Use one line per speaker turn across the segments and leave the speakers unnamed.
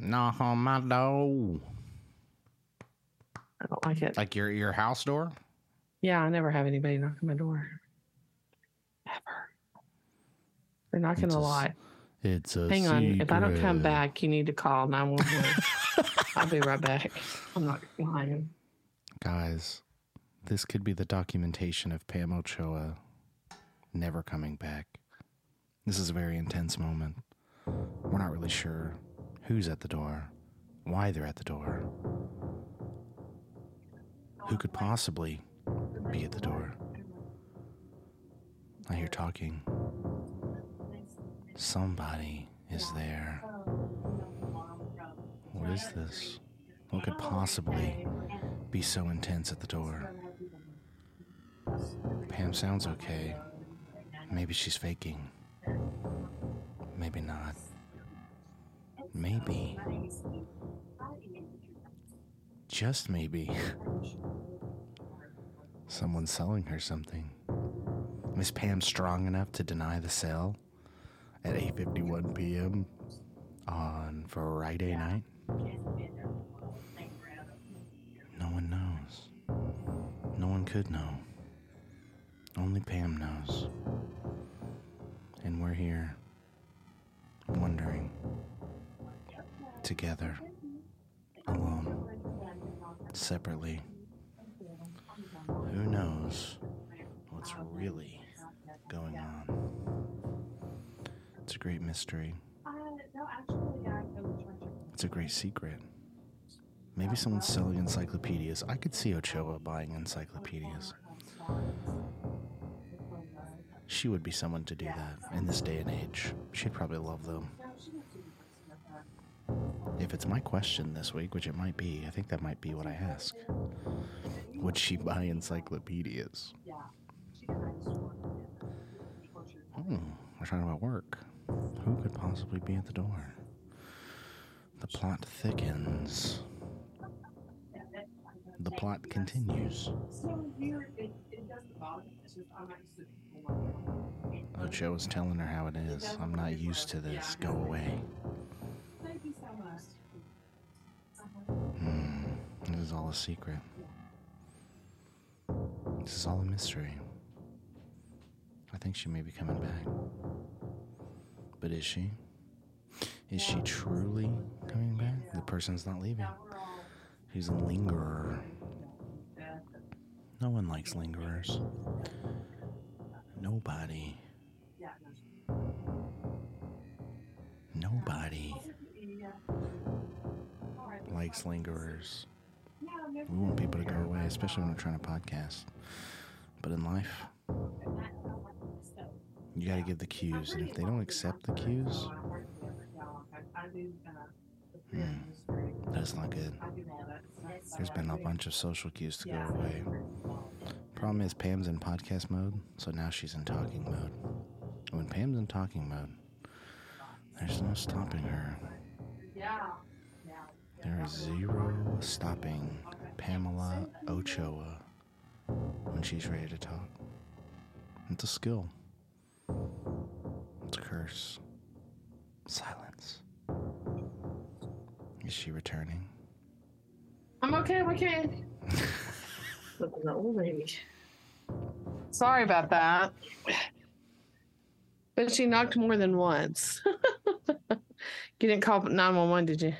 Knock on my door.
I don't like it.
Like your your house door?
Yeah, I never have anybody knock on my door. Ever. They're knocking
It's
a
a
lot.
It's a
Hang on. If I don't come back, you need to call 911. I'll be right back. I'm not lying.
Guys, this could be the documentation of Pam Ochoa never coming back. This is a very intense moment. We're not really sure who's at the door, why they're at the door, who could possibly be at the door. I hear talking. Somebody is there. What is this? What could possibly be so intense at the door? Pam sounds okay. Maybe she's faking. Maybe not. Maybe. Just maybe. Someone's selling her something. Is Pam strong enough to deny the sale at 8:51 p.m. on Friday night? No one knows. No one could know. Only Pam knows. And we're here wondering together, alone, separately. Who knows what's really going on? It's a great mystery. It's a great secret. Maybe someone's selling encyclopedias. I could see Ochoa buying encyclopedias. She would be someone to do that in this day and age. She'd probably love them. If it's my question this week, which it might be, I think that might be what I ask. Would she buy encyclopedias? Hmm, we're talking about work. Who could possibly be at the door? The plot thickens. The plot continues. Ocho is telling her how it is. I'm not used to this. Go away. A secret. This is all a mystery. I think she may be coming back. But is she? Is she truly coming back? The person's not leaving. She's a lingerer. No one likes lingerers. Nobody. Nobody likes lingerers. We want people to go away, especially when we're trying to podcast. But in life, you got to give the cues. And if they don't accept the cues, hmm, that's not good. There's been a bunch of social cues to go away. Problem is, Pam's in podcast mode, so now she's in talking mode. When Pam's in talking mode, there's no stopping her. There is zero stopping Pamela Ochoa when she's ready to talk. It's a skill. It's a curse. Silence. Is she returning?
I'm okay. I'm okay. Look at the old lady. Sorry about that. But she knocked more than once. you didn't call 911, did you?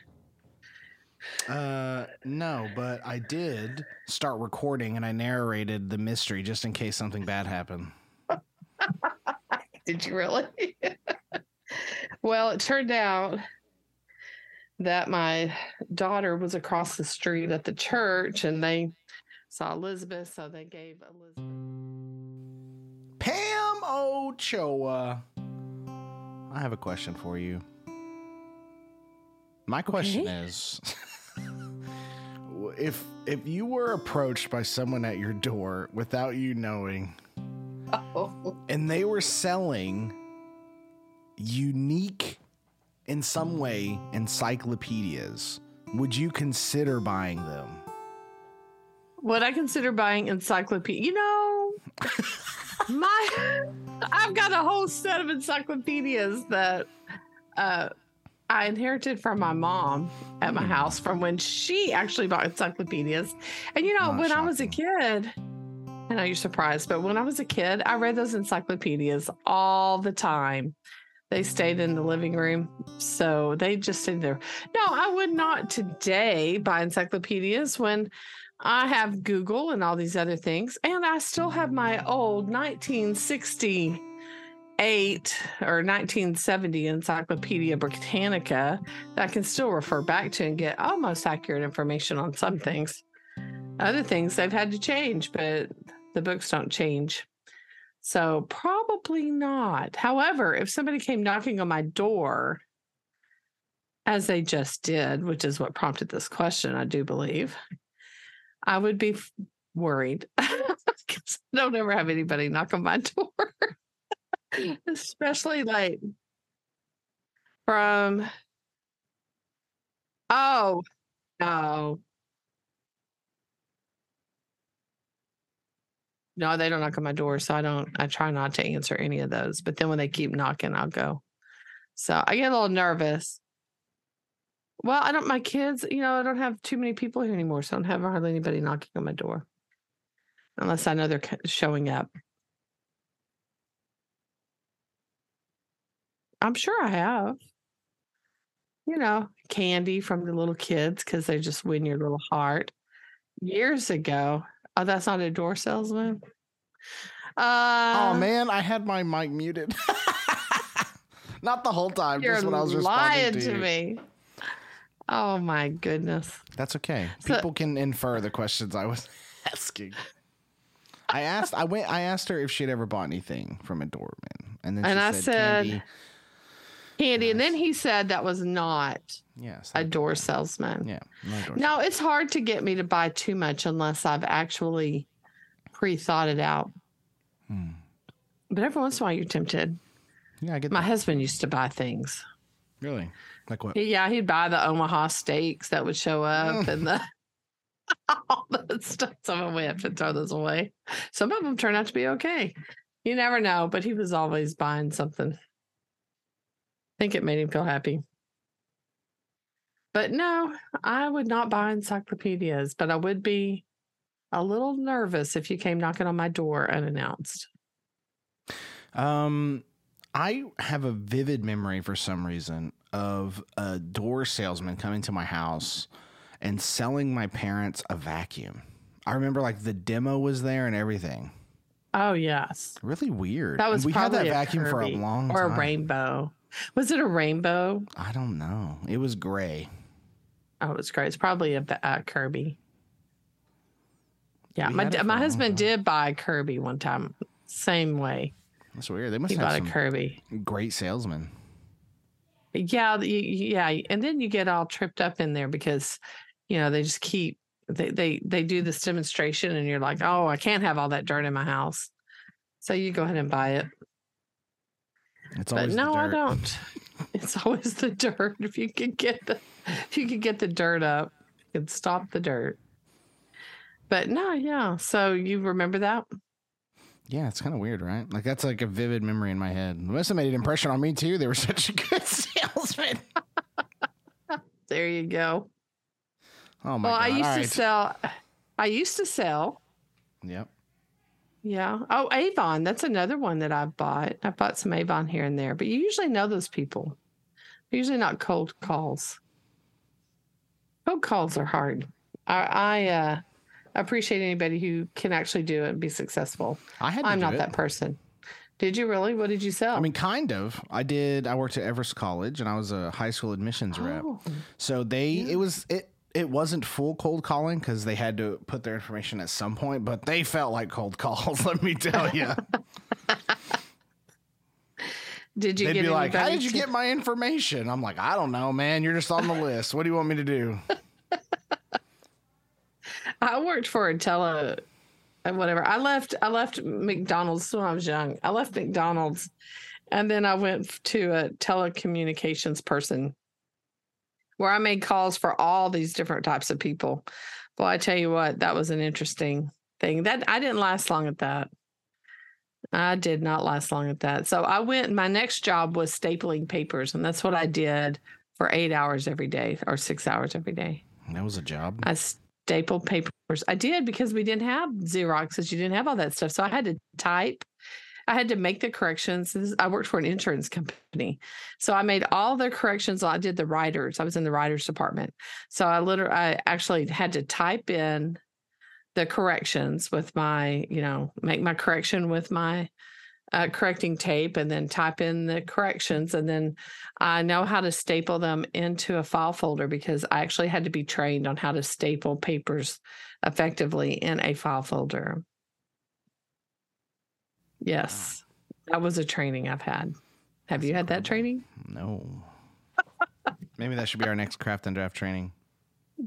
Uh, no, but I did start recording and I narrated the mystery just in case something bad happened.
Did you really? well, it turned out that my daughter was across the street at the church and they saw Elizabeth, so they gave Elizabeth.
Pam Ochoa. I have a question for you. My question
Okay.
is if if you were approached by someone at your door without you knowing
Oh,
and they were selling unique in some way encyclopedias, would you consider buying them?
would I consider buying encyclopedia? You know, my I've got a whole set of encyclopedias that uh I inherited from my mom at my hmm. house from when she actually bought encyclopedias. And you know,
Not
when I was a
shocking.
kid, I know you're surprised, but when I was a kid, I read those encyclopedias all the time. They stayed in the living room. So they just stayed there. No, I would not today buy encyclopedias when I have Google and all these other things. And I still have my hmm. old 1968 or 1970 Encyclopedia Britannica that I can still refer back to and get almost accurate information on some things. Other things they've had to change, but the books don't change. So probably not. However, if somebody came knocking on my door, as they just did, which is what prompted this question, I do believe, I would be worried because I don't ever have anybody knock on my door, especially like from, oh, no. No, they don't knock on my door, so I don't. I try not to answer any of those. But then when they keep knocking, I'll go. So I get a little nervous. Well, I don't. My kids, you know, I don't have too many people here anymore, so I don't have hardly anybody knocking on my door, unless I know they're showing up. I'm sure I have. You know, candy from the little kids because they just win your little heart. Years ago, oh, that's not a door salesman. Uh,
oh man, I had my mic muted. Not the whole time,
you're
just when I was
lying to,
to,
me. Oh my goodness.
That's okay.
So-
People can infer the questions I was asking. I asked. I went. I asked her if she'd ever bought anything from a doorman, and then
And
she
I
said,
said-
"Candy."
Candy, and then he said that was not
Yes,
a door salesman.
Yeah, no door.
No, it's hard to get me to buy too much unless I've actually pre thought it out.
Hmm.
But every once in a while, you're tempted.
Yeah, I get
My
that.
husband used to buy things.
Really? Like what?
Yeah, he'd buy the Omaha steaks that would show up and the all that stuff. Some of them we have to throw those away. Some of them turn out to be okay. You never know, but he was always buying something. I think it made him feel happy. But no, I would not buy encyclopedias, but I would be a little nervous if you came knocking on my door unannounced.
Um, I have a vivid memory for some reason of a door salesman coming to my house and selling my parents a vacuum. I remember like the demo was there and everything.
Oh yes.
Really weird.
That
And
was
we had that vacuum for a
Kirby
long
or
time.
a rainbow. Was it a rainbow?
I don't know. It was gray.
Oh, it was gray. It's probably a, a uh, Kirby. Yeah,
We
my
had it
d-
for a
my husband did buy a Kirby one time. Same way,
That's weird. They must
he
have
bought a Kirby.
great salesman.
Yeah, yeah, and then you get all tripped up in there because, you know, they just keep they they they do this demonstration, and you're like, oh, I can't have all that dirt in my house, so you go ahead and buy it.
It's
But no,
the
I don't. It's always the dirt. If you can get the if you can get the dirt up, you can stop the dirt. But no, yeah. So you remember that?
Yeah, it's kind of weird, right? Like that's like a vivid memory in my head. It must have made an impression on me too. They were such a good salesman.
There you go.
Oh my god.
well,
god!
I used
All
to
right.
sell. I used to sell.
Yep.
Yeah. Oh, Avon. That's another one that I bought. I bought some Avon here and there, but you usually know those people. They're usually not cold calls. Cold calls are hard. I, I uh, appreciate anybody who can actually do it and be successful.
I had.
I'm not
it.
that person. Did you really? What did you sell?
I mean, kind of. I did. I worked at Everest College, and I was a high school admissions rep.
Oh,
So they,
Yeah.
it was it. It wasn't full cold calling because they had to put their information at some point, but they felt like cold calls. Let me tell you.
did you
They'd
get
be like, "How did you
to-
get my information?" I'm like, "I don't know, man. You're just on the list. What do you want me to do?"
I worked for a tele, uh, whatever. I left. I left McDonald's when I was young. I left McDonald's, and then I went to a telecommunications person, where I made calls for all these different types of people. Well, I tell you what, that was an interesting thing. That I didn't last long at that. I did not last long at that. So I went. My next job was stapling papers, and that's what I did for eight hours every day or six hours every day.
That was a job.
I stapled papers. I did because we didn't have Xeroxes. You didn't have all that stuff. So I had to type. I had to make the corrections. I worked for an insurance company. So I made all the corrections. I did the writers. I was in the writers department. So I literally, I actually had to type in the corrections with my, you know, make my correction with my uh, correcting tape and then type in the corrections. And then I know how to staple them into a file folder because I actually had to be trained on how to staple papers effectively in a file folder. Yes, that was a training I've had. Have That's you had incredible. that training?
No. Maybe that should be our next craft and draft training.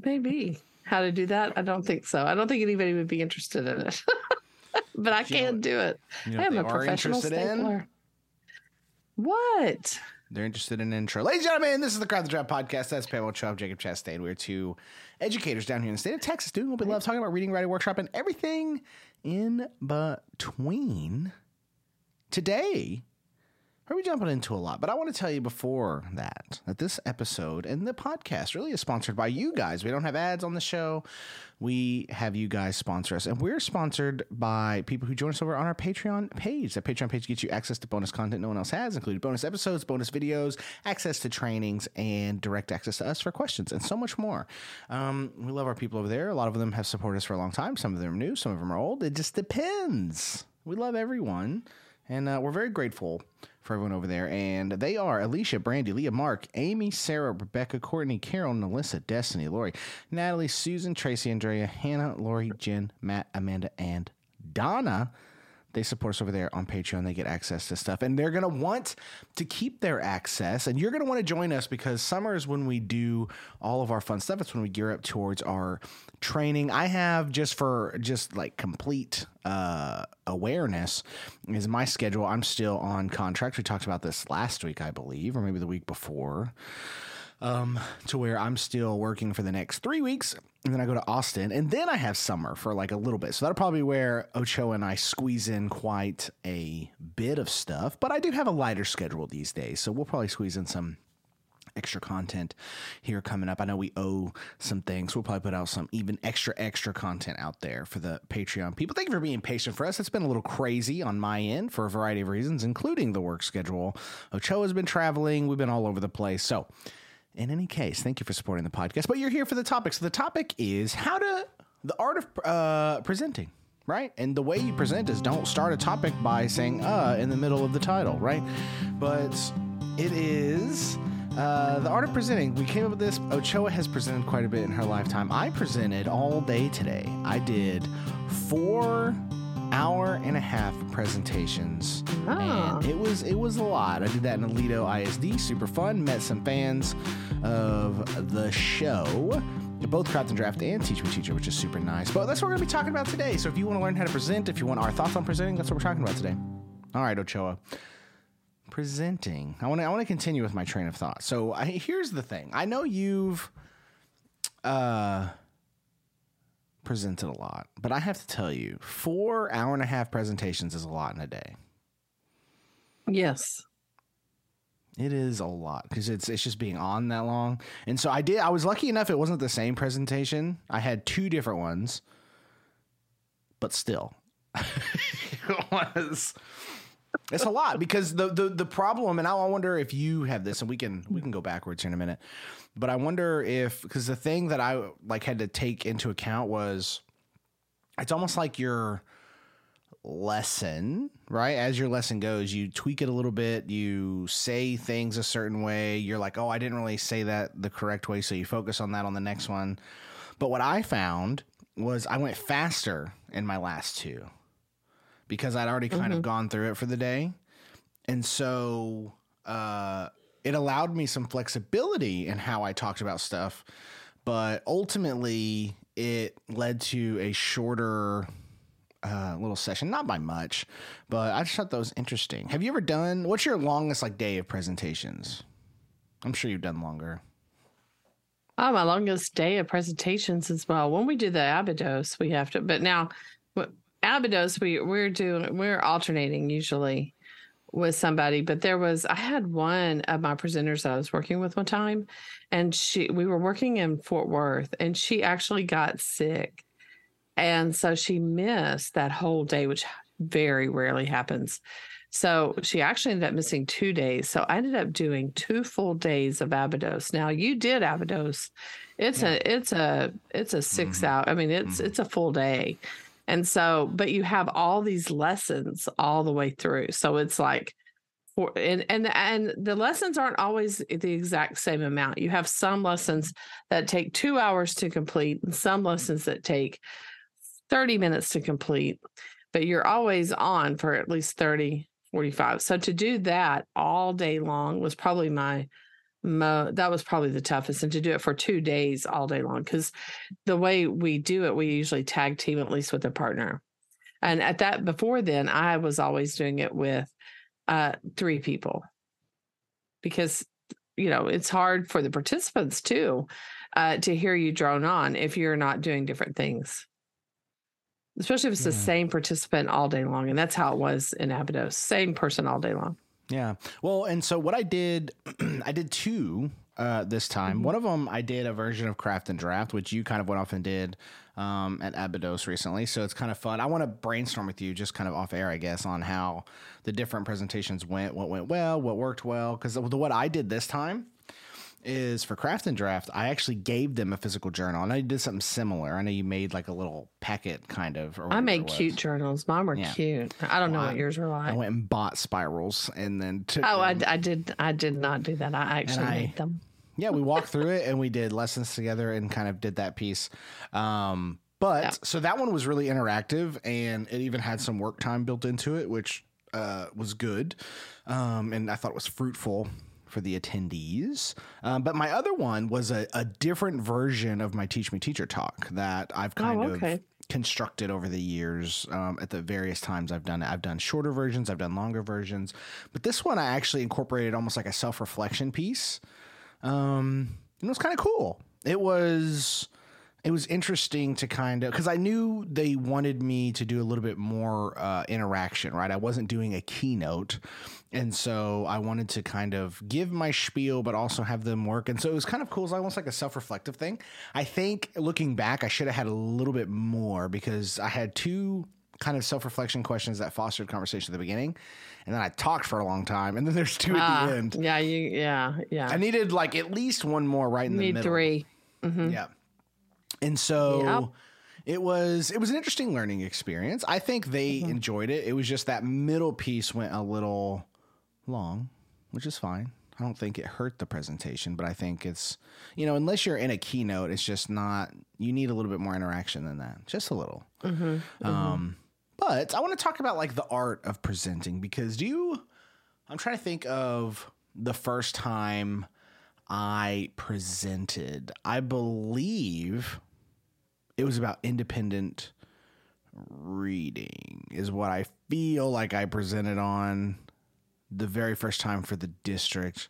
Maybe. How to do that? I don't think so. I don't think anybody would be interested in it. but I can't do it. You know I am a professional stapler. In? What?
They're interested in intro. Ladies and gentlemen, this is the Craft and Draft Podcast. That's Pamela Chubb, Jacob Chastain. We're two educators down here in the state of Texas doing what we love, talking about reading, writing, workshop, and everything in between. Today, are we jumping into a lot? But I want to tell you before that that this episode and the podcast really is sponsored by you guys. We don't have ads on the show. We have you guys sponsor us, and we're sponsored by people who join us over on our Patreon page. That Patreon page gets you access to bonus content no one else has, including bonus episodes, bonus videos, access to trainings, and direct access to us for questions, and so much more. Um, we love our people over there. A lot of them have supported us for a long time. Some of them are new, some of them are old. It just depends. We love everyone, and uh, we're very grateful for everyone over there. And they are Alicia, Brandy, Leah, Mark, Amy, Sarah, Rebecca, Courtney, Carol, Melissa, Destiny, Lori, Natalie, Susan, Tracy, Andrea, Hannah, Lori, Jen, Matt, Amanda, and Donna. They support us over there on Patreon. They get access to stuff, and they're going to want to keep their access. And you're going to want to join us because summer is when we do all of our fun stuff. It's when we gear up towards our training. I have just for just like complete uh, awareness is my schedule. I'm still on contract. We talked about this last week, I believe, or maybe the week before um, to where I'm still working for the next three weeks. And then I go to Austin, and then I have summer for like a little bit. So that'll probably be where Ocho and I squeeze in quite a bit of stuff. But I do have a lighter schedule these days. So we'll probably squeeze in some extra content here coming up. I know we owe some things. We'll probably put out some even extra, extra content out there for the Patreon people. Thank you for being patient for us. It's been a little crazy on my end for a variety of reasons, including the work schedule. Ochoa has been traveling. We've been all over the place. So, in any case, thank you for supporting the podcast. But you're here for the topic. So the topic is how to the art of uh, presenting, right? And the way you present is don't start a topic by saying "uh" in the middle of the title, right? But it is. Uh, the art of presenting. We came up with this. Ochoa has presented quite a bit in her lifetime. I presented all day today. I did four hour and a half presentations, oh. and it was it was a lot. I did that in Aledo ISD, super fun. Met some fans of the show both Craft and Draft and Teach Me Teacher, which is super nice. But that's what we're going to be talking about today. So if you want to learn how to present, if you want our thoughts on presenting, that's what we're talking about today. All right, Ochoa. Presenting. I want to I want to continue with my train of thought. So I, here's the thing. I know you've uh presented a lot, but I have to tell you, four hour and a half presentations is a lot in a day.
Yes.
It is a lot because it's it's just being on that long. And so I did I was lucky enough it wasn't the same presentation. I had two different ones. But still. it was it's a lot because the the the problem and I wonder if you have this and we can we can go backwards here in a minute. But I wonder if because the thing that I like had to take into account was it's almost like your lesson, right? As your lesson goes, you tweak it a little bit, you say things a certain way. You're like, "Oh, I didn't really say that the correct way," so you focus on that on the next one. But what I found was I went faster in my last two because I'd already kind mm-hmm. of gone through it for the day. And so uh it allowed me some flexibility in how I talked about stuff, but ultimately it led to a shorter uh, little session, not by much, but I just thought that was interesting. Have you ever done? What's your longest like day of presentations? I'm sure you've done longer.
Oh, my longest day of presentations as well. When we do the Abydos, we have to, but now Abydos, we we're doing we're alternating usually with somebody, but there was I had one of my presenters that I was working with one time, and she we were working in Fort Worth, and she actually got sick, and so she missed that whole day, which very rarely happens. So she actually ended up missing two days. So I ended up doing two full days of Abydos. Now you did Abydos. It's yeah. a it's a it's a 6 mm-hmm. hour. I mean it's mm-hmm. it's a full day. And so, but you have all these lessons all the way through. So it's like for and and and the lessons aren't always the exact same amount. You have some lessons that take 2 hours to complete and some lessons that take 30 minutes to complete. But you're always on for at least 30 45. So to do that all day long was probably my mo that was probably the toughest and to do it for 2 days all day long cuz the way we do it we usually tag team at least with a partner. And at that before then I was always doing it with uh 3 people. Because you know, it's hard for the participants too uh to hear you drone on if you're not doing different things especially if it's yeah. the same participant all day long. And that's how it was in Abydos, same person all day long.
Yeah. Well, and so what I did, I did two uh, this time. Mm-hmm. One of them, I did a version of Craft and Draft, which you kind of went off and did um, at Abydos recently. So it's kind of fun. I want to brainstorm with you, just kind of off air, I guess, on how the different presentations went, what went well, what worked well. Because what I did this time is for craft and draft i actually gave them a physical journal and i did something similar. I know you made like a little packet kind of
i made cute journals. Mine were yeah. cute. I don't well, know what yours were like.
I went and bought spirals and then
took oh I, I, did i did not do that. I actually I, made them.
Yeah we walked through it and we did lessons together and kind of did that piece. Um, but yeah. so that one was really interactive and it even had some work time built into it which uh, was good. Um, and i thought it was fruitful for the attendees. Um, but my other one was a, a, different version of my Teach Me Teacher talk that I've kind oh, okay. of constructed over the years um, at the various times I've done it. I've done shorter versions, I've done longer versions, but this one I actually incorporated almost like a self reflection piece. Um, and it was kind of cool. It was it was interesting to kind of because I knew they wanted me to do a little bit more uh, interaction, right? I wasn't doing a keynote, and so I wanted to kind of give my spiel, but also have them work. And so it was kind of cool. It's almost like a self reflective thing. I think looking back, I should have had a little bit more because I had two kind of self reflection questions that fostered conversation at the beginning. And then I talked for a long time. And then there's two uh, at the ah, end.
Yeah, you, yeah, yeah.
I needed like at least one more right in
you
the
need
middle.
three.
Mm-hmm. Yeah. And so yep. it was it was an interesting learning experience. I think they mm-hmm. enjoyed it. It was just that middle piece went a little long, which is fine. I don't think it hurt the presentation, but I think it's, you know, unless you're in a keynote, it's just not, you need a little bit more interaction than that, just a little. Mm-hmm, mm-hmm. Um, but I want to talk about like the art of presenting because do you, I'm trying to think of the first time I presented. I believe it was about independent reading is what I feel like I presented on the very first time for the district.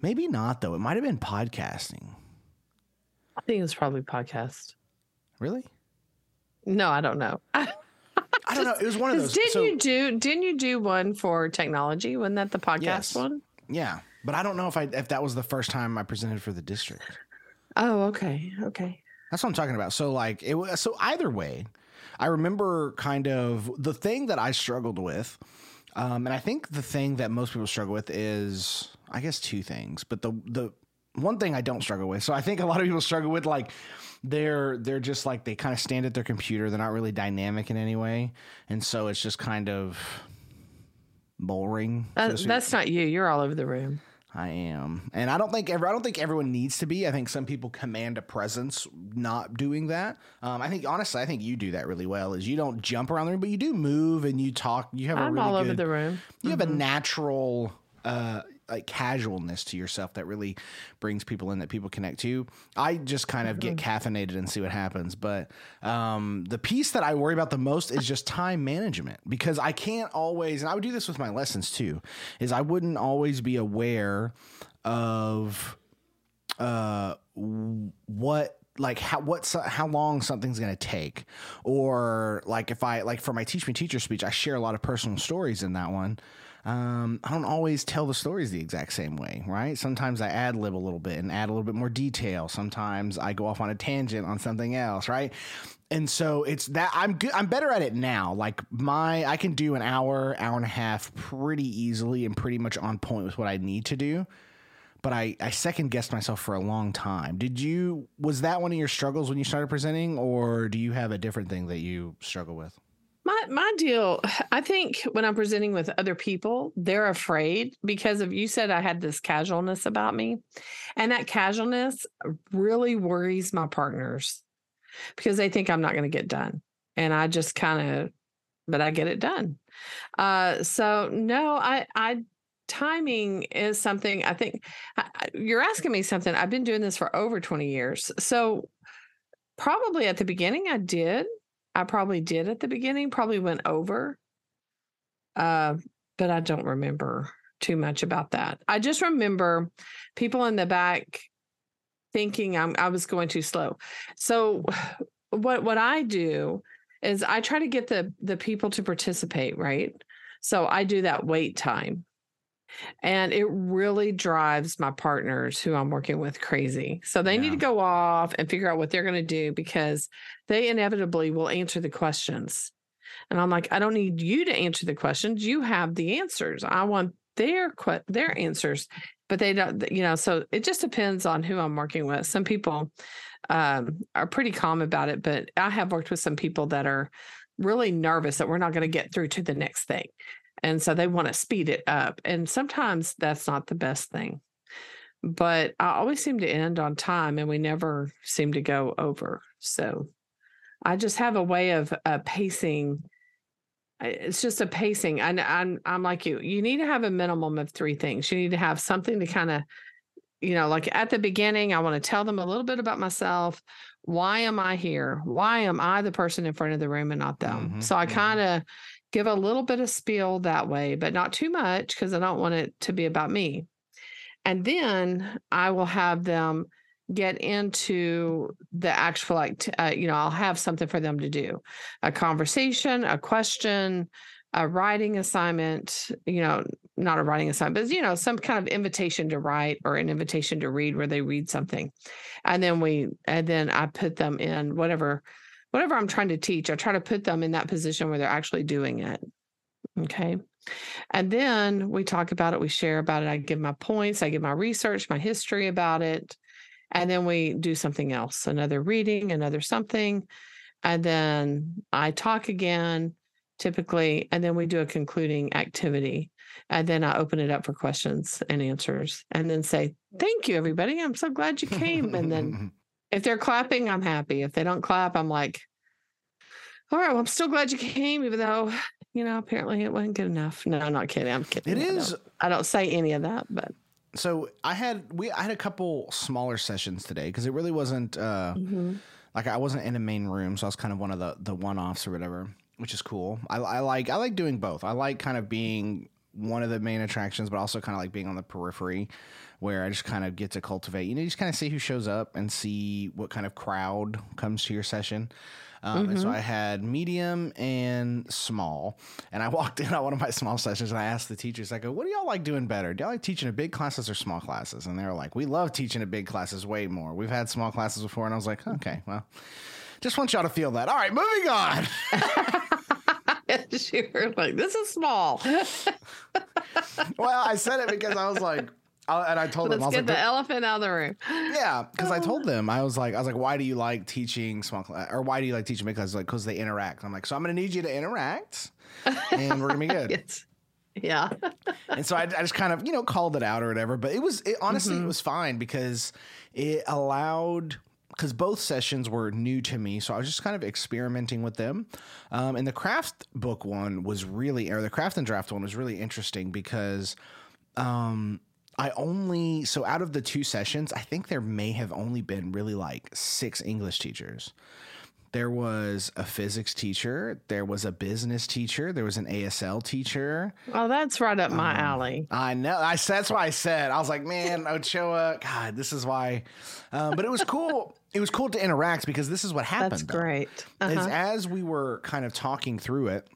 Maybe not though. It might have been podcasting.
I think it was probably podcast.
Really?
No, I don't know. I
don't know. It was one of those.
Didn't so, you do? Didn't you do one for technology? Wasn't that the podcast yes. one?
Yeah, but I don't know if I if that was the first time I presented for the district.
Oh, okay, okay.
That's what I'm talking about. So like it was so either way, I remember kind of the thing that I struggled with, um, and I think the thing that most people struggle with is I guess two things, but the the one thing I don't struggle with. So I think a lot of people struggle with like they're they're just like they kind of stand at their computer. They're not really dynamic in any way, and so it's just kind of boring.
Uh, that's not you. You're all over the room.
I am, and I don't think every, I don't think everyone needs to be. I think some people command a presence not doing that. Um, I think honestly, I think you do that really well. Is you don't jump around the room, but you do move and you talk. You have
I'm
a really
all
good,
over the room.
You mm-hmm. have a mm-hmm. natural uh, like casualness to yourself that really brings people in that people connect to. I just kind of get caffeinated and see what happens. But um, the piece that I worry about the most is just time management because I can't always, and I would do this with my lessons too, is I wouldn't always be aware of uh, what like how what's how long something's going to take or like if i like for my teach me teacher speech i share a lot of personal stories in that one um, I don't always tell the stories the exact same way, right? Sometimes I ad lib a little bit and add a little bit more detail. Sometimes I go off on a tangent on something else, right? And so it's that I'm good. I'm better at it now. Like my, I can do an hour, hour and a half pretty easily and pretty much on point with what I need to do. But I, I second guessed myself for a long time. Did you, was that one of your struggles when you started presenting, or do you have a different thing that you struggle with?
My my deal, I think when I'm presenting with other people, they're afraid because of you said I had this casualness about me. And that casualness really worries my partners because they think I'm not going to get done. And I just kind of but I get it done. Uh so no, I I timing is something I think you're asking me something. I've been doing this for over 20 years. So probably at the beginning I did I probably did at the beginning, probably went over. Uh, but I don't remember too much about that. I just remember people in the back thinking I'm I was going too slow. So what what I do is I try to get the the people to participate, right? So I do that wait time. And it really drives my partners who I'm working with crazy. So they yeah. need to go off and figure out what they're going to do because they inevitably will answer the questions. And I'm like, I don't need you to answer the questions. You have the answers. I want their their answers, but they don't. You know, so it just depends on who I'm working with. Some people um, are pretty calm about it, but I have worked with some people that are really nervous that we're not going to get through to the next thing. And so they want to speed it up. And sometimes that's not the best thing. But I always seem to end on time and we never seem to go over. So I just have a way of uh, pacing. It's just a pacing. And I'm, I'm like you. You need to have a minimum of three things. You need to have something to kind of, you know, like at the beginning, I want to tell them a little bit about myself. Why am I here? Why am I the person in front of the room and not them? Mm-hmm, so I mm-hmm. kind of give a little bit of spiel that way, but not too much because I don't want it to be about me. And then I will have them get into the actual like uh, you know i'll have something for them to do a conversation a question a writing assignment you know not a writing assignment but you know some kind of invitation to write or an invitation to read where they read something and then we and then i put them in whatever whatever I'm trying to teach, I try to put them in that position where they're actually doing it. Okay. And then we talk about it, we share about it. I give my points, I give my research, my history about it. And then we do something else, another reading, another something. And then I talk again, typically, and then we do a concluding activity. And then I open it up for questions and answers and then say, Thank you, everybody. I'm so glad you came. And then If they're clapping, I'm happy. If they don't clap, I'm like, all right, well, I'm still glad you came, even though, you know, apparently it wasn't good enough. No, I'm not kidding. I'm kidding.
It
I
is.
Don't, I don't say any of that, but
so I had we I had a couple smaller sessions today because it really wasn't uh mm-hmm. like I wasn't in a main room, so I was kind of one of the the one offs or whatever, which is cool. I, I like I like doing both. I like kind of being one of the main attractions, but also kind of like being on the periphery where I just kind of get to cultivate. You know, you just kind of see who shows up and see what kind of crowd comes to your session. Um, mm-hmm. And so mm-hmm. I had medium and small. And I walked in on one of my small sessions and I asked the teachers, I go, what do y'all like doing better? Do y'all like teaching in big classes or small classes? And they were like, we love teaching in big classes way more. We've had small classes before. And I was like, okay, well, just want y'all to feel that. All right, moving on.
she were like, this is small.
well, I said it because I was like, and I told
Let's
them, I was
get
like,
the elephant out of the room.
Yeah, because I told them, I was like, I was like, why do you like teaching small class, or why do you like teaching big classes? Like, because they interact. I'm like, so I'm going to need you to interact, and we're going to be good.
yes. Yeah.
and so I, I, just kind of, you know, called it out or whatever. But it was, it, honestly, mm-hmm. it was fine because it allowed because both sessions were new to me, so I was just kind of experimenting with them. Um, and the craft book one was really, or the craft and draft one was really interesting because um, I only so out of the two sessions, I think there may have only been really like six English teachers. There was a physics teacher, there was a business teacher, there was an ASL teacher.
Oh, that's right up my um, alley.
I know. I that's why I said I was like, man, Ochoa, God, this is why. Um, but it was cool. it was cool to interact because this is what happened. That's
great.
Uh-huh. As, as we were kind of talking through it,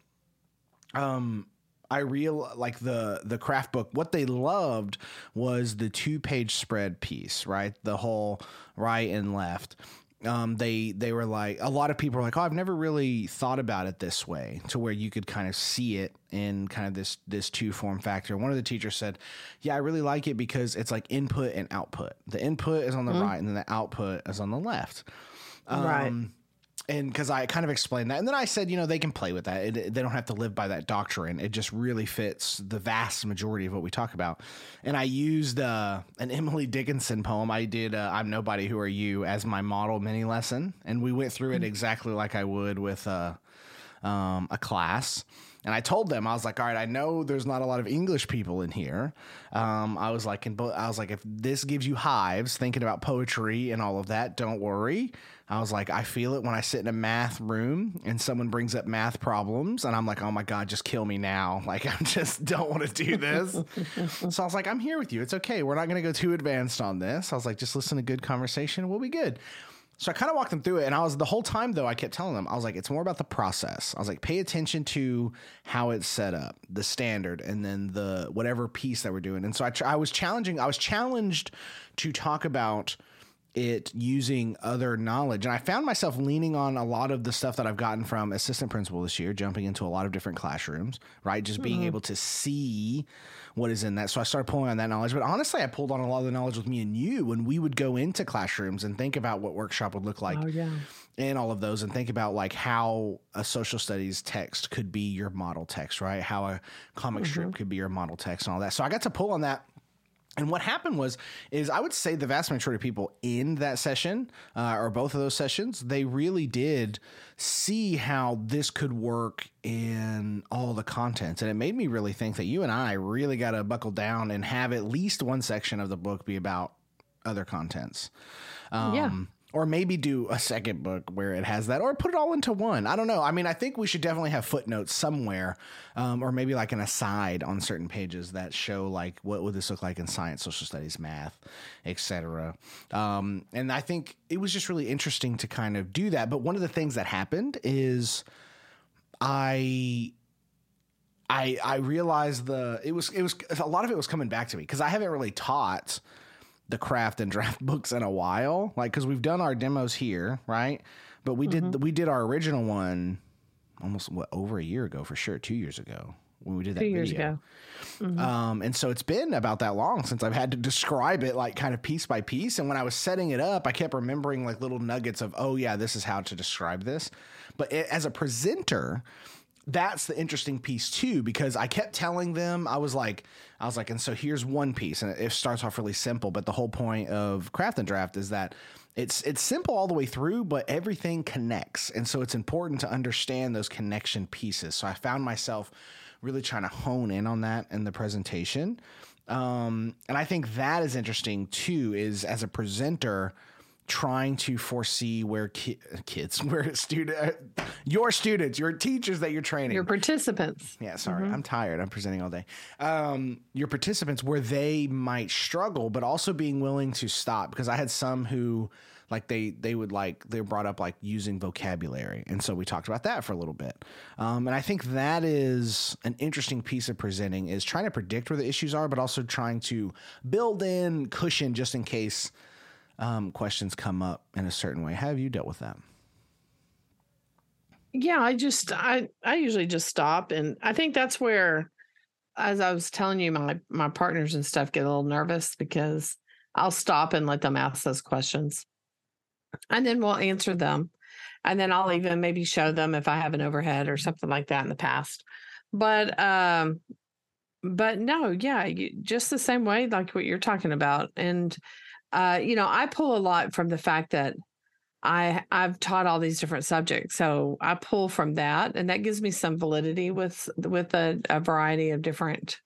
um, I real like the the craft book. What they loved was the two page spread piece, right? The whole right and left. Um, they they were like a lot of people were like, oh, I've never really thought about it this way, to where you could kind of see it in kind of this this two form factor. One of the teachers said, "Yeah, I really like it because it's like input and output. The input is on the mm-hmm. right, and then the output is on the left." Um, right and because I kind of explained that, and then I said, you know, they can play with that. It, they don't have to live by that doctrine. It just really fits the vast majority of what we talk about. And I used uh, an Emily Dickinson poem. I did uh, "I'm Nobody, Who Are You" as my model mini lesson, and we went through it mm-hmm. exactly like I would with uh, um, a class. And I told them, I was like, all right, I know there's not a lot of English people in here. Um, I was like, in, I was like, if this gives you hives thinking about poetry and all of that, don't worry. I was like, I feel it when I sit in a math room and someone brings up math problems, and I'm like, oh my God, just kill me now. Like, I just don't want to do this. so I was like, I'm here with you. It's okay. We're not going to go too advanced on this. I was like, just listen to good conversation. We'll be good. So I kind of walked them through it, and I was the whole time though. I kept telling them, I was like, it's more about the process. I was like, pay attention to how it's set up, the standard, and then the whatever piece that we're doing. And so I, I was challenging. I was challenged to talk about it using other knowledge. And I found myself leaning on a lot of the stuff that I've gotten from assistant principal this year, jumping into a lot of different classrooms, right? Just being mm-hmm. able to see what is in that. So I started pulling on that knowledge. But honestly, I pulled on a lot of the knowledge with me and you when we would go into classrooms and think about what workshop would look like. Oh, yeah. And all of those, and think about like how a social studies text could be your model text, right? How a comic mm-hmm. strip could be your model text and all that. So I got to pull on that and what happened was, is I would say the vast majority of people in that session, uh, or both of those sessions, they really did see how this could work in all the contents, and it made me really think that you and I really got to buckle down and have at least one section of the book be about other contents. Um, yeah or maybe do a second book where it has that, or put it all into one. I don't know. I mean, I think we should definitely have footnotes somewhere, um, or maybe like an aside on certain pages that show like what would this look like in science, social studies, math, etc. Um, and I think it was just really interesting to kind of do that. But one of the things that happened is I I I realized the it was it was a lot of it was coming back to me because I haven't really taught the craft and draft books in a while, like because we've done our demos here, right? But we mm-hmm. did we did our original one almost what over a year ago for sure, two years ago when we did that two years video. ago. Mm-hmm. Um, and so it's been about that long since I've had to describe it like kind of piece by piece. And when I was setting it up, I kept remembering like little nuggets of, oh yeah, this is how to describe this. But it, as a presenter, that's the interesting piece too because I kept telling them I was like I was like and so here's one piece and it starts off really simple but the whole point of craft and draft is that it's it's simple all the way through but everything connects and so it's important to understand those connection pieces. So I found myself really trying to hone in on that in the presentation. Um, and I think that is interesting too is as a presenter trying to foresee where ki- kids, where student, your students, your teachers that you're training,
your participants.
Yeah, sorry, mm-hmm. I'm tired. I'm presenting all day. Um, your participants where they might struggle, but also being willing to stop because I had some who like they they would like they brought up like using vocabulary and so we talked about that for a little bit um, and i think that is an interesting piece of presenting is trying to predict where the issues are but also trying to build in cushion just in case um, questions come up in a certain way. How have you dealt with that?
Yeah, I just I I usually just stop, and I think that's where, as I was telling you, my my partners and stuff get a little nervous because I'll stop and let them ask those questions, and then we'll answer them, and then I'll even maybe show them if I have an overhead or something like that in the past. But um, but no, yeah, you, just the same way like what you're talking about, and uh, you know, I pull a lot from the fact that I I've taught all these different subjects, so I pull from that, and that gives me some validity with with a, a variety of different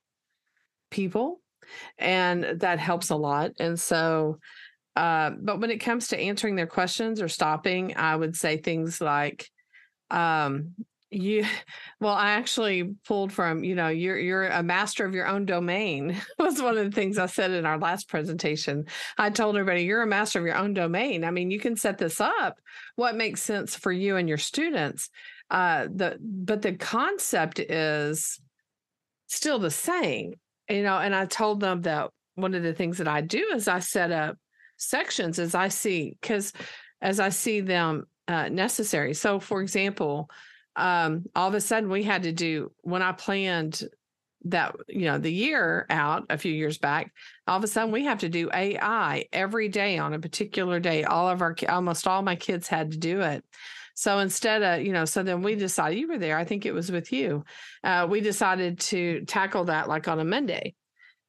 people, and that helps a lot. And so, uh, but when it comes to answering their questions or stopping, I would say things like, um, you well i actually pulled from you know you're you're a master of your own domain was one of the things i said in our last presentation i told everybody you're a master of your own domain i mean you can set this up what makes sense for you and your students uh the but the concept is still the same, you know. And I told them that one of the things that I do is I set up sections as I see, because as I see them uh, necessary. So, for example, um, all of a sudden we had to do when I planned that you know the year out a few years back all of a sudden we have to do ai every day on a particular day. All of our almost all my kids had to do it. So instead of you know so then we decided you were there i think it was with you uh, we decided to tackle that like on a monday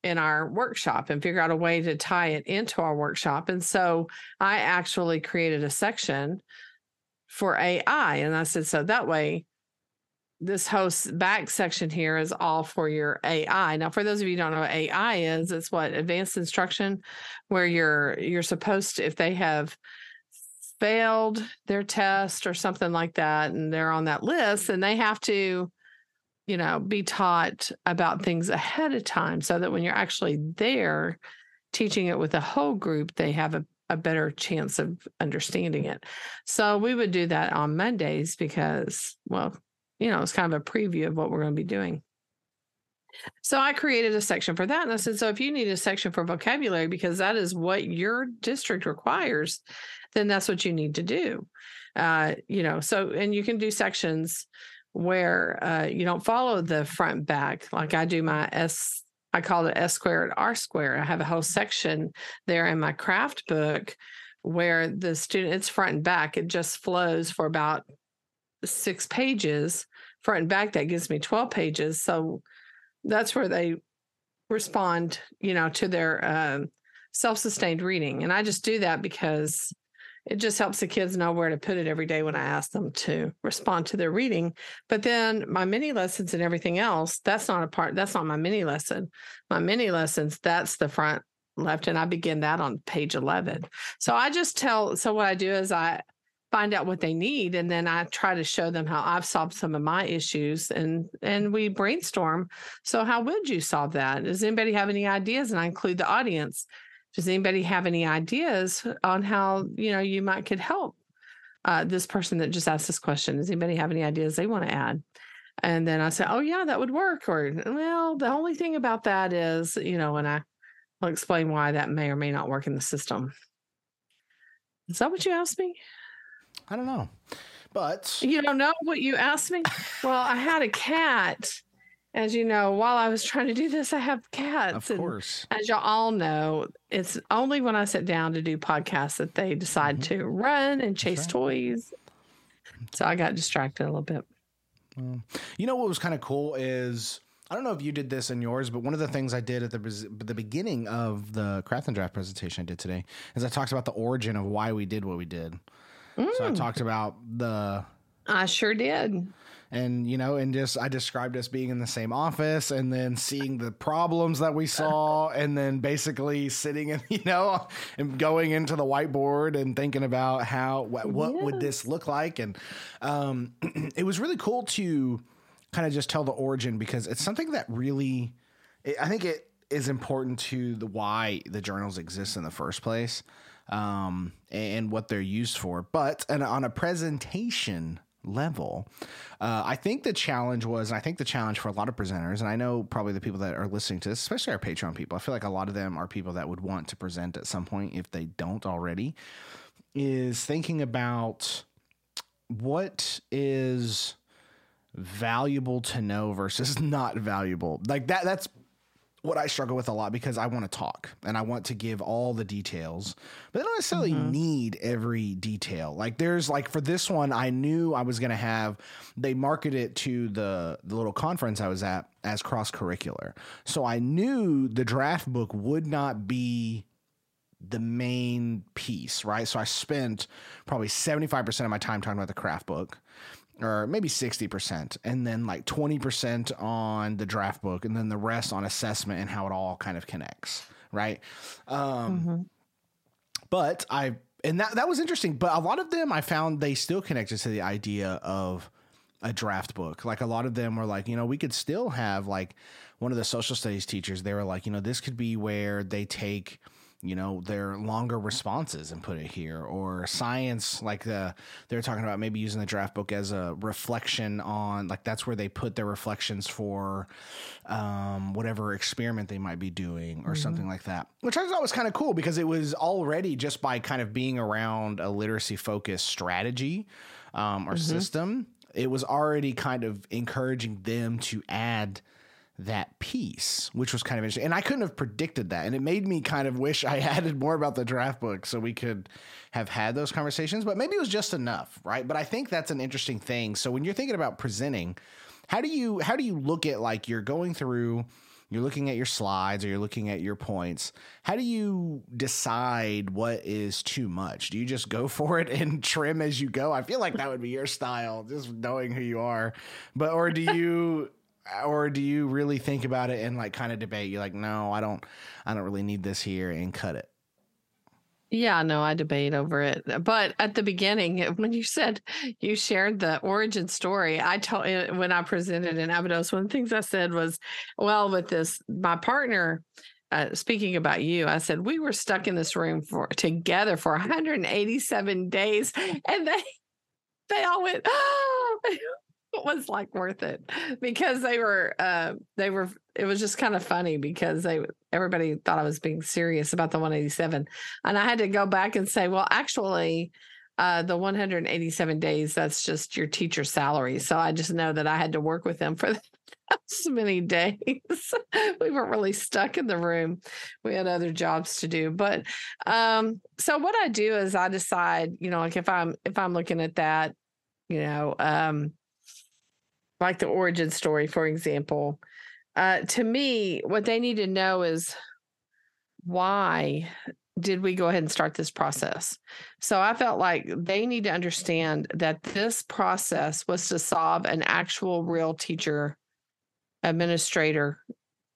in our workshop and figure out a way to tie it into our workshop. And so i actually created a section for ai and i said so that way this host back section here is all for your AI. Now, for those of you don't know what AI is, it's what advanced instruction, where you're you're supposed to, if they have failed their test or something like that, and they're on that list, and they have to, you know, be taught about things ahead of time so that when you're actually there teaching it with a whole group, they have a a better chance of understanding it. So we would do that on Mondays because, well, you know, it's kind of a preview of what we're going to be doing. So I created a section for that. And I said, so if you need a section for vocabulary, because that is what your district requires, then that's what you need to do. Uh, you know, so, and you can do sections where uh, you don't follow the front back. Like I do my S, I call it S squared, R squared. I have a whole section there in my craft book where the student, it's front and back. It just flows for about six pages front and back that gives me 12 pages so that's where they respond you know to their uh, self-sustained reading and i just do that because it just helps the kids know where to put it every day when i ask them to respond to their reading but then my mini lessons and everything else that's not a part that's not my mini lesson my mini lessons that's the front left and i begin that on page 11 so i just tell so what i do is i find out what they need and then I try to show them how I've solved some of my issues and and we brainstorm. So how would you solve that? Does anybody have any ideas? And I include the audience. Does anybody have any ideas on how you know you might could help uh, this person that just asked this question? Does anybody have any ideas they want to add? And then I say, oh yeah, that would work. Or well, the only thing about that is, you know, and I will explain why that may or may not work in the system. Is that what you asked me?
I don't know. But
you don't know what you asked me? well, I had a cat. As you know, while I was trying to do this, I have cats.
Of course.
as y'all all know, it's only when I sit down to do podcasts that they decide mm-hmm. to run and chase right. toys. So I got distracted a little bit.
Well, you know what was kind of cool is I don't know if you did this in yours, but one of the things I did at the the beginning of the craft and draft presentation I did today is I talked about the origin of why we did what we did. Mm. So I mm. talked about the.
I sure did.
And, you know, and just I described us being in the same office and then seeing the problems that we saw and then basically sitting and, you know, and going into the whiteboard and thinking about how, what, what would this look like? And um, it was really cool to kind of just tell the origin because it's something that really, I think it is important to the why the journals exist in the first place um, and what they're used for. But and on a presentation level. Uh, I think the challenge was, and I think the challenge for a lot of presenters, and I know probably the people that are listening to this, especially our Patreon people, I feel like a lot of them are people that would want to present at some point if they don't already, is thinking about what is valuable to know versus not valuable. Like that, that's what I struggle with a lot because I want to talk and I want to give all the details, but I don't necessarily mm-hmm. need every detail. Like there's like for this one, I knew I was going to have, they market it to the, the little conference I was at as cross curricular. So I knew the draft book would not be the main piece, right? So I spent probably 75% of my time talking about the craft book or maybe 60%, and then like 20% on the draft book, and then the rest on assessment and how it all kind of connects, right? Um, mm-hmm. But I, and that, that was interesting, but a lot of them I found they still connected to the idea of a draft book. Like a lot of them were like, you know, we could still have like one of the social studies teachers, they were like, you know, this could be where they take you know their longer responses and put it here or science like the they're talking about maybe using the draft book as a reflection on like that's where they put their reflections for um, whatever experiment they might be doing or mm-hmm. something like that which i thought was kind of cool because it was already just by kind of being around a literacy focused strategy um, or mm-hmm. system it was already kind of encouraging them to add that piece, which was kind of interesting. And I couldn't have predicted that. And it made me kind of wish I added more about the draft book so we could have had those conversations, but maybe it was just enough, right? But I think that's an interesting thing. So when you're thinking about presenting, how do you how do you look at like you're going through you're looking at your slides or you're looking at your points. How do you decide what is too much? Do you just go for it and trim as you go? I feel like that would be your style, just knowing who you are. But or do you or do you really think about it and like kind of debate? You're like, no, I don't, I don't really need this here, and cut it.
Yeah, no, I debate over it. But at the beginning, when you said you shared the origin story, I told eh, when I presented in Abydos, one of the things I said was, well, with this, my partner, uh, speaking about you, I said we were stuck in this room for together for 187 days, and they they all went, oh, was like worth it because they were uh they were it was just kind of funny because they everybody thought I was being serious about the 187 and I had to go back and say well actually uh the 187 days that's just your teacher salary. So I just know that I had to work with them for so many days. We weren't really stuck in the room. We had other jobs to do but um so what I do is I decide you know like if I'm if I'm looking at that you know um like the origin story, for example. Uh, to me, what they need to know is why did we go ahead and start this process? So I felt like they need to understand that this process was to solve an actual real teacher administrator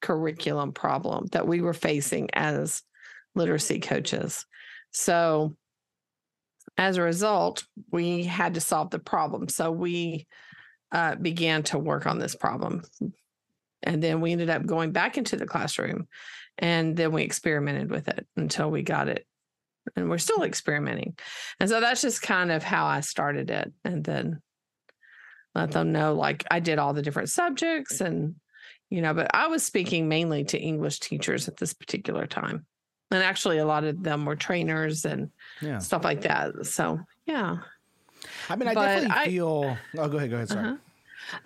curriculum problem that we were facing as literacy coaches. So as a result, we had to solve the problem. So we uh, began to work on this problem. And then we ended up going back into the classroom and then we experimented with it until we got it. And we're still experimenting. And so that's just kind of how I started it. And then let them know like I did all the different subjects and, you know, but I was speaking mainly to English teachers at this particular time. And actually, a lot of them were trainers and yeah. stuff like that. So, yeah.
I mean, I but definitely I, feel. Oh, go ahead. Go ahead. Sorry. Uh-huh.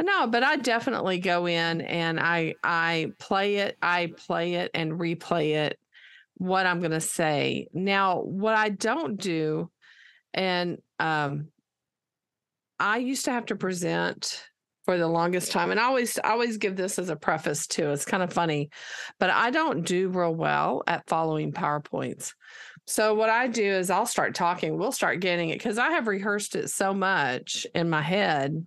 No, but I definitely go in and I I play it, I play it and replay it what I'm going to say. Now, what I don't do and um I used to have to present for the longest time and I always I always give this as a preface too. It's kind of funny, but I don't do real well at following PowerPoints. So what I do is I'll start talking. We'll start getting it because I have rehearsed it so much in my head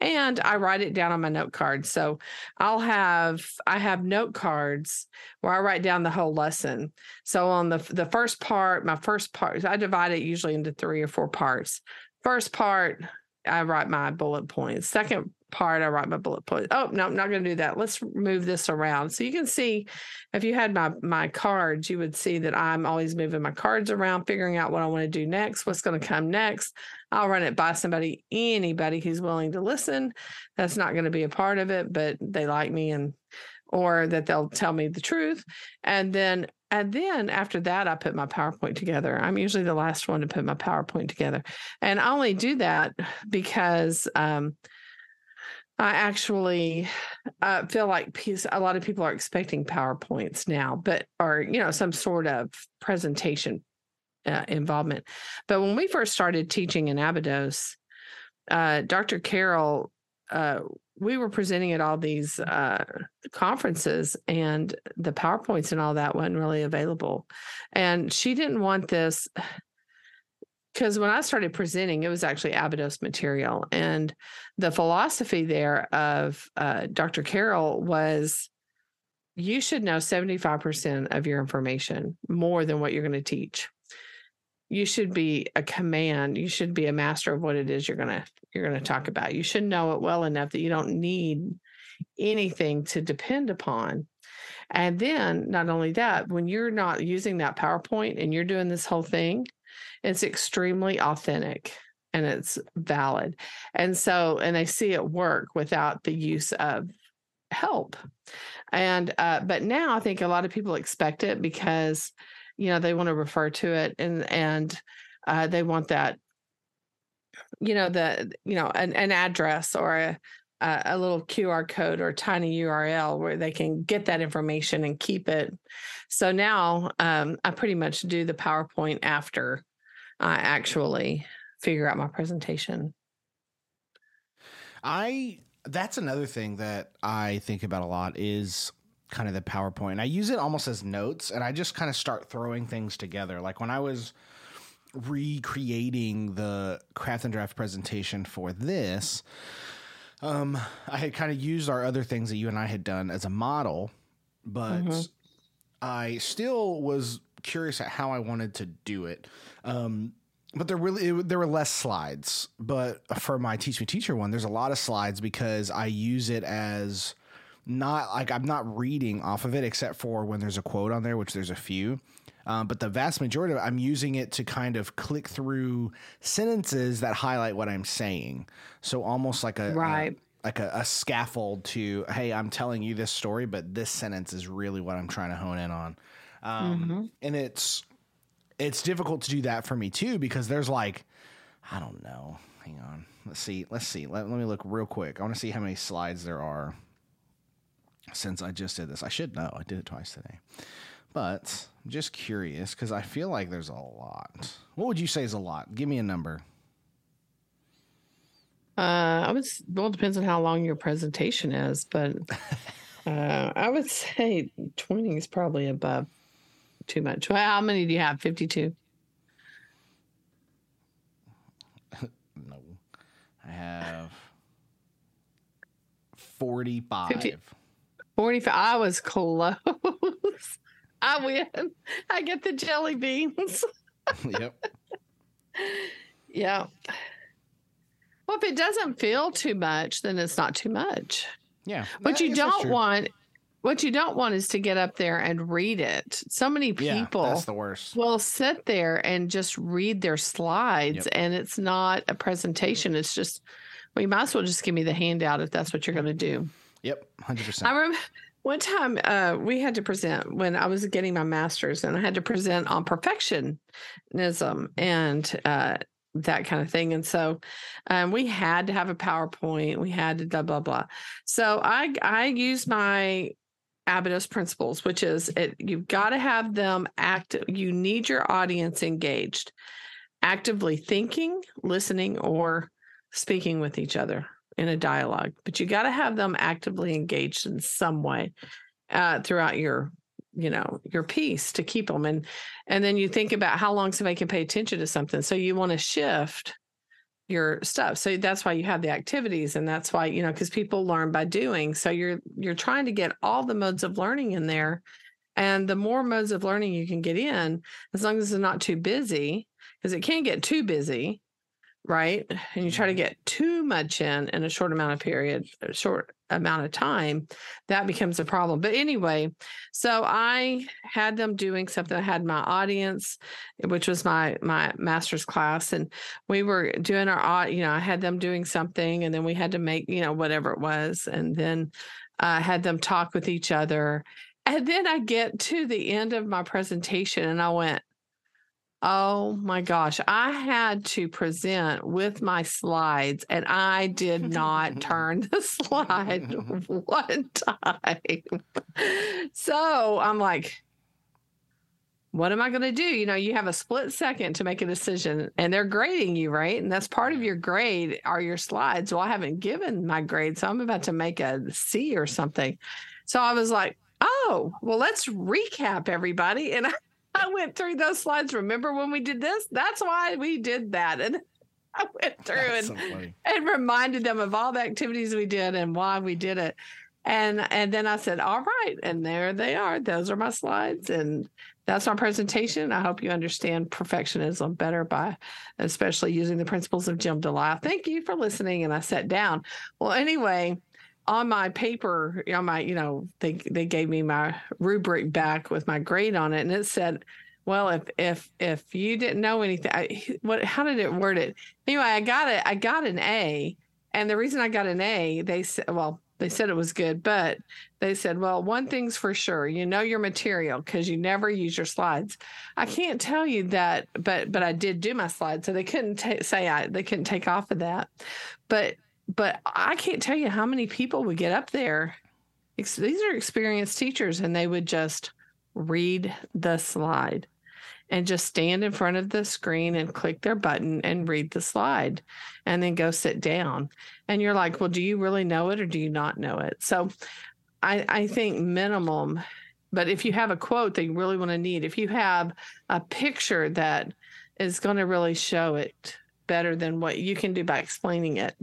and I write it down on my note card. So I'll have I have note cards where I write down the whole lesson. So on the the first part, my first part, I divide it usually into three or four parts. First part, I write my bullet points. Second part, I write my bullet point. Oh, no, I'm not going to do that. Let's move this around. So you can see if you had my my cards, you would see that I'm always moving my cards around, figuring out what I want to do next, what's going to come next. I'll run it by somebody, anybody who's willing to listen. That's not going to be a part of it, but they like me and or that they'll tell me the truth. And then and then after that, I put my PowerPoint together. I'm usually the last one to put my PowerPoint together. And I only do that because um, I actually uh, feel like piece, a lot of people are expecting PowerPoints now, but or you know some sort of presentation uh, involvement. But when we first started teaching in Abydos, uh, Dr. Carroll, uh, we were presenting at all these uh, conferences, and the PowerPoints and all that wasn't really available. And she didn't want this because when I started presenting, it was actually Abydos material. And the philosophy there of uh, Dr. Carroll was you should know 75% of your information more than what you're going to teach. You should be a command. You should be a master of what it is you're to you're going to talk about. You should know it well enough that you don't need anything to depend upon. And then not only that, when you're not using that PowerPoint and you're doing this whole thing, it's extremely authentic and it's valid. And so, and they see it work without the use of help. And, uh, but now I think a lot of people expect it because, you know, they want to refer to it and, and, uh, they want that, you know, the, you know, an, an address or a, a little QR code or tiny URL where they can get that information and keep it. So now um, I pretty much do the PowerPoint after I actually figure out my presentation.
I that's another thing that I think about a lot is kind of the PowerPoint. I use it almost as notes and I just kind of start throwing things together. Like when I was recreating the craft and draft presentation for this, um, I had kind of used our other things that you and I had done as a model, but mm-hmm. I still was curious at how I wanted to do it. Um, but there really it, there were less slides. But for my teach me teacher one, there's a lot of slides because I use it as not like I'm not reading off of it except for when there's a quote on there, which there's a few. Um, but the vast majority of it, I'm using it to kind of click through sentences that highlight what I'm saying. So almost like a
right.
A, like a, a scaffold to hey, I'm telling you this story, but this sentence is really what I'm trying to hone in on. Um, mm-hmm. And it's it's difficult to do that for me too because there's like I don't know. Hang on. Let's see. Let's see. Let, let me look real quick. I want to see how many slides there are since I just did this. I should know. I did it twice today. But I'm just curious because I feel like there's a lot. What would you say is a lot? Give me a number.
Uh, I would. Well, it depends on how long your presentation is, but uh, I would say 20 is probably above too much. Well, how many do you have? 52?
no. I have 45. 50,
45. I was close. I win. I get the jelly beans.
yep.
Yeah. Well, if it doesn't feel too much, then it's not too much.
Yeah.
But you don't want what you don't want is to get up there and read it. So many people
yeah, that's the worst.
will sit there and just read their slides yep. and it's not a presentation. It's just well, you might as well just give me the handout if that's what you're gonna do.
Yep, hundred percent.
I remember one time uh, we had to present when I was getting my master's and I had to present on perfectionism and uh, that kind of thing. And so um, we had to have a PowerPoint. We had to blah blah blah. So I I use my Abydos principles, which is it, you've got to have them active. You need your audience engaged, actively thinking, listening, or speaking with each other in a dialogue. But you got to have them actively engaged in some way uh, throughout your you know your piece to keep them and and then you think about how long somebody can pay attention to something so you want to shift your stuff. So that's why you have the activities and that's why, you know, because people learn by doing. So you're you're trying to get all the modes of learning in there. And the more modes of learning you can get in, as long as it's not too busy, because it can get too busy, right? And you try to mm-hmm. get too much in in a short amount of period, a short amount of time, that becomes a problem. But anyway, so I had them doing something. I had my audience, which was my my master's class, and we were doing our, you know, I had them doing something, and then we had to make, you know, whatever it was, and then I had them talk with each other. And then I get to the end of my presentation, and I went, Oh my gosh. I had to present with my slides and I did not turn the slide one time. So I'm like, what am I going to do? You know, you have a split second to make a decision and they're grading you, right? And that's part of your grade are your slides. Well, I haven't given my grade, so I'm about to make a C or something. So I was like, oh, well, let's recap everybody. And I I went through those slides. Remember when we did this? That's why we did that. And I went through and, so and reminded them of all the activities we did and why we did it. And and then I said, all right, and there they are. Those are my slides. And that's my presentation. I hope you understand perfectionism better by especially using the principles of Jim Delisle. Thank you for listening. And I sat down. Well, anyway, on my paper, on my, you know, they they gave me my rubric back with my grade on it, and it said, "Well, if if if you didn't know anything, I, what? How did it word it? Anyway, I got it. I got an A, and the reason I got an A, they said, well, they said it was good, but they said, well, one thing's for sure, you know your material because you never use your slides. I can't tell you that, but but I did do my slides, so they couldn't t- say I they couldn't take off of that. But but I can't tell you how many people would get up there. These are experienced teachers, and they would just read the slide and just stand in front of the screen and click their button and read the slide and then go sit down. And you're like, well, do you really know it or do you not know it? So I, I think minimum, but if you have a quote that you really want to need, if you have a picture that is going to really show it better than what you can do by explaining it,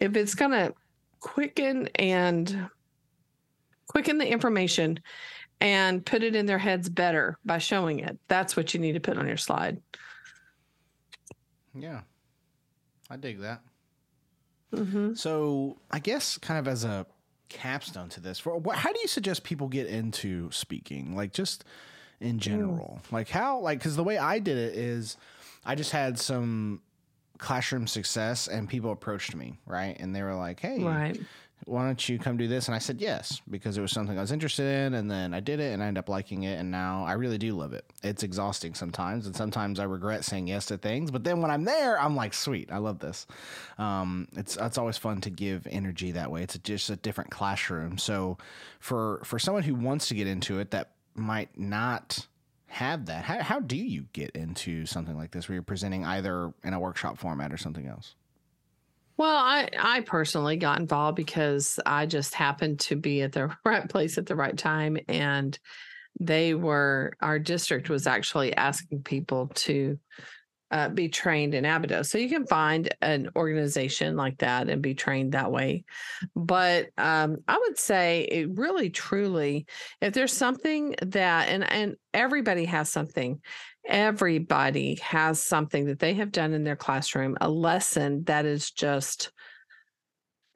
if it's going to quicken and quicken the information and put it in their heads better by showing it. That's what you need to put on your slide.
Yeah, I dig that.
Mm-hmm.
So, I guess, kind of as a capstone to this, for how do you suggest people get into speaking? Like, just in general, mm. like how, like, because the way I did it is, I just had some classroom success, and people approached me, right, and they were like, "Hey,
right
why don't you come do this? And I said yes because it was something I was interested in. And then I did it and I ended up liking it. And now I really do love it. It's exhausting sometimes. And sometimes I regret saying yes to things. But then when I'm there, I'm like, sweet, I love this. Um, it's, it's always fun to give energy that way. It's a, just a different classroom. So for, for someone who wants to get into it that might not have that, how, how do you get into something like this where you're presenting either in a workshop format or something else?
Well, I, I personally got involved because I just happened to be at the right place at the right time. And they were, our district was actually asking people to uh, be trained in Abydos. So you can find an organization like that and be trained that way. But um, I would say it really, truly, if there's something that, and and everybody has something, everybody has something that they have done in their classroom, a lesson that is just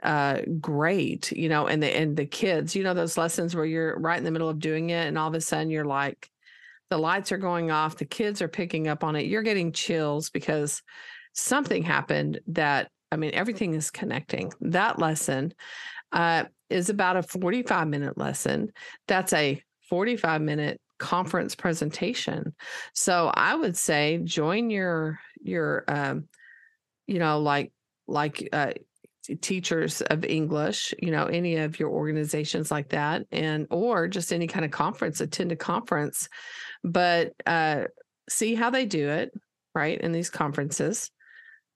uh great you know and the and the kids you know those lessons where you're right in the middle of doing it and all of a sudden you're like the lights are going off the kids are picking up on it you're getting chills because something happened that i mean everything is connecting that lesson uh is about a 45 minute lesson that's a 45 minute conference presentation. So I would say join your your um, you know like like uh, teachers of English, you know, any of your organizations like that, and or just any kind of conference, attend a conference, but uh, see how they do it, right? In these conferences,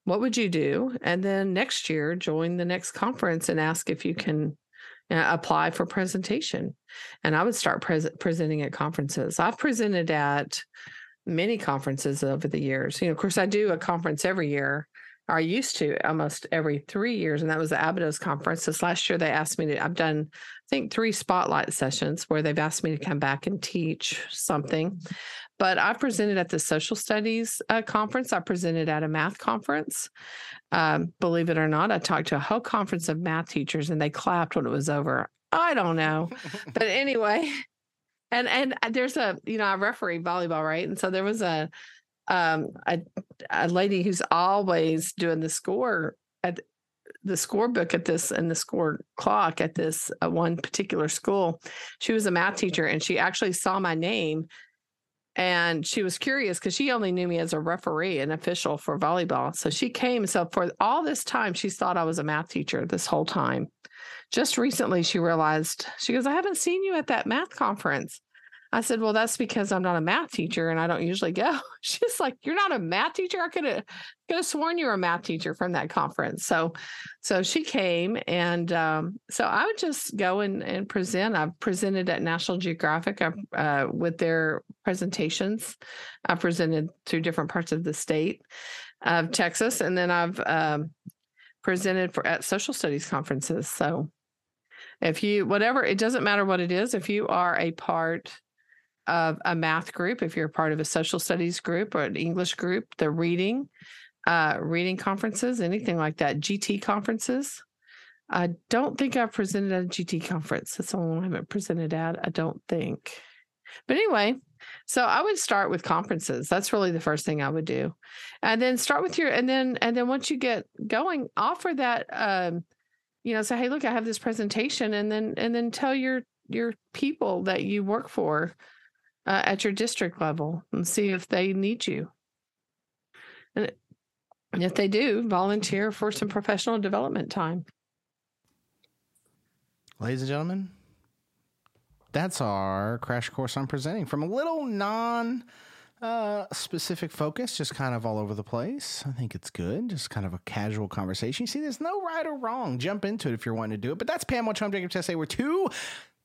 what would you do? And then next year, join the next conference and ask if you can apply for presentation. And I would start pres- presenting at conferences. I've presented at many conferences over the years. You know, of course, I do a conference every year. I used to almost every three years, and that was the Abydos conference. This last year, they asked me to. I've done, I think, three spotlight sessions where they've asked me to come back and teach something. But I presented at the social studies uh, conference. I presented at a math conference. Um, believe it or not, I talked to a whole conference of math teachers and they clapped when it was over. I don't know. but anyway, and and uh, there's a, you know, I referee volleyball, right? And so there was a um a, a lady who's always doing the score at the score book at this and the score clock at this uh, one particular school. She was a math teacher and she actually saw my name and she was curious because she only knew me as a referee and official for volleyball. So she came. So for all this time, she thought I was a math teacher this whole time. Just recently, she realized, she goes, I haven't seen you at that math conference. I said, Well, that's because I'm not a math teacher and I don't usually go. She's like, You're not a math teacher? I could have could have sworn you were a math teacher from that conference. So so she came and um, so I would just go and, and present. I've presented at National Geographic uh, with their presentations. I presented to different parts of the state of Texas, and then I've um, presented for at social studies conferences. So if you whatever it doesn't matter what it is if you are a part of a math group, if you're part of a social studies group or an English group, the reading, uh, reading conferences, anything like that, GT conferences, I don't think I've presented at a GT conference. That's the one I haven't presented at. I don't think. But anyway, so I would start with conferences. That's really the first thing I would do. And then start with your and then and then once you get going, offer that um, you know, say, hey, look, I have this presentation, and then and then tell your your people that you work for uh, at your district level and see if they need you. And, if they do, volunteer for some professional development time.
Ladies and gentlemen, that's our crash course on presenting from a little non uh, specific focus, just kind of all over the place. I think it's good. Just kind of a casual conversation. You see, there's no right or wrong. Jump into it if you're wanting to do it. But that's Pam Watch Home Jacob Test. We're two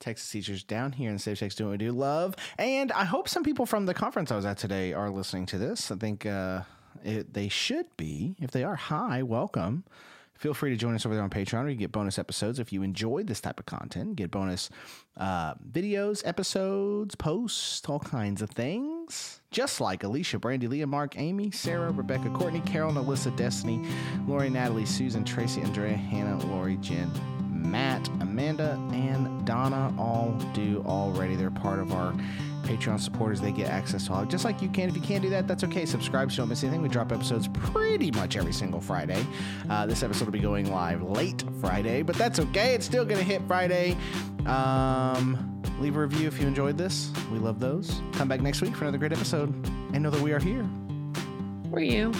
Texas teachers down here in State of Texas doing what we do. Love. And I hope some people from the conference I was at today are listening to this. I think uh, it, they should be. If they are, hi, welcome. Feel free to join us over there on Patreon you get bonus episodes if you enjoyed this type of content. Get bonus uh, videos, episodes, posts, all kinds of things. Just like Alicia, Brandy, Leah, Mark, Amy, Sarah, Rebecca, Courtney, Carol, Alyssa, Destiny, Lori, Natalie, Susan, Tracy, Andrea, Hannah, Lori, Jen, Matt, Amanda, and Donna all do already. They're part of our Patreon supporters. They get access to all, just like you can. If you can't do that, that's okay. Subscribe so you don't miss anything. We drop episodes pretty much every single Friday. Uh, this episode will be going live late Friday, but that's okay. It's still going to hit Friday. Um, leave a review if you enjoyed this. We love those. Come back next week for another great episode and know that we are here.
For you.